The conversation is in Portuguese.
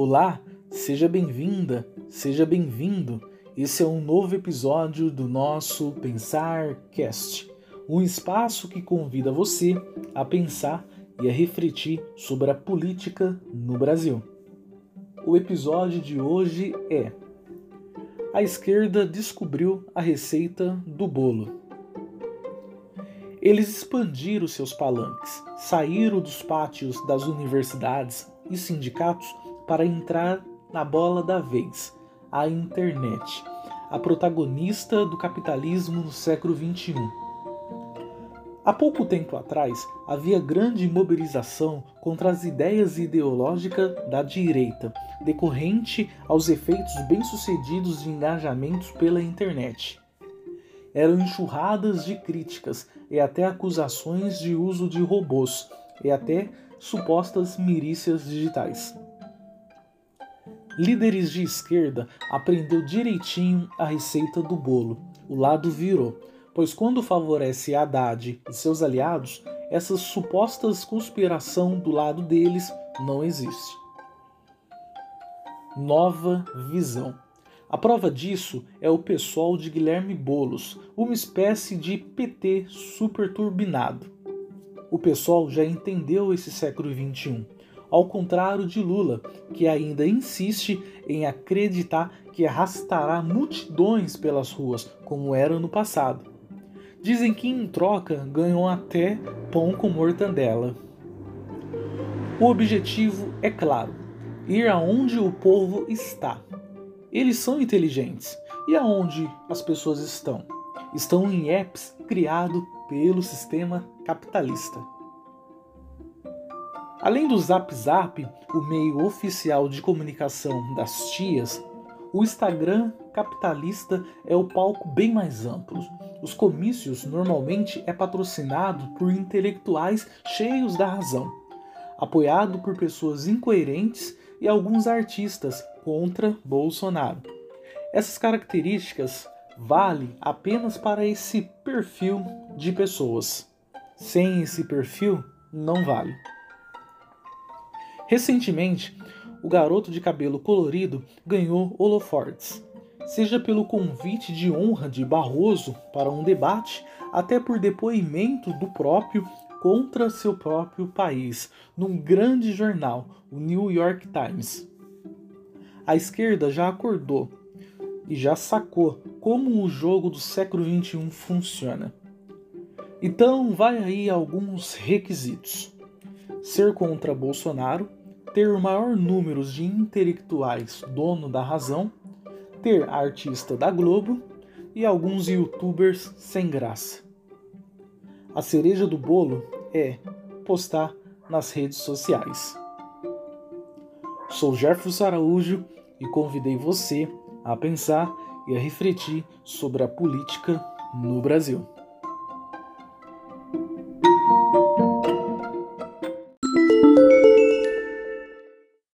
Olá, seja bem-vinda, seja bem-vindo. Esse é um novo episódio do nosso Pensar Cast, um espaço que convida você a pensar e a refletir sobre a política no Brasil. O episódio de hoje é A esquerda descobriu a receita do bolo. Eles expandiram seus palanques, saíram dos pátios das universidades e sindicatos para entrar na bola da vez, a internet, a protagonista do capitalismo no século XXI. Há pouco tempo atrás, havia grande mobilização contra as ideias ideológicas da direita, decorrente aos efeitos bem-sucedidos de engajamentos pela internet. Eram enxurradas de críticas e até acusações de uso de robôs e até supostas milícias digitais líderes de esquerda aprendeu direitinho a receita do bolo. O lado virou, pois quando favorece Haddad e seus aliados, essa supostas conspiração do lado deles não existe. Nova visão. A prova disso é o pessoal de Guilherme Bolos, uma espécie de PT superturbinado. O pessoal já entendeu esse século XXI ao contrário de Lula, que ainda insiste em acreditar que arrastará multidões pelas ruas, como era no passado. Dizem que em troca ganhou até pão com mortandela. O objetivo é claro: ir aonde o povo está. Eles são inteligentes. E aonde as pessoas estão? Estão em apps criados pelo sistema capitalista. Além do Zap Zap, o meio oficial de comunicação das tias, o Instagram capitalista é o palco bem mais amplo. Os comícios normalmente é patrocinado por intelectuais cheios da razão, apoiado por pessoas incoerentes e alguns artistas contra Bolsonaro. Essas características valem apenas para esse perfil de pessoas. Sem esse perfil, não vale. Recentemente, o garoto de cabelo colorido ganhou holofortes, seja pelo convite de honra de Barroso para um debate, até por depoimento do próprio contra seu próprio país, num grande jornal, o New York Times. A esquerda já acordou e já sacou como o jogo do século XXI funciona. Então, vai aí alguns requisitos: ser contra Bolsonaro, ter o maior número de intelectuais dono da razão, ter artista da Globo e alguns youtubers sem graça. A cereja do bolo é postar nas redes sociais. Sou Jefferson Araújo e convidei você a pensar e a refletir sobre a política no Brasil.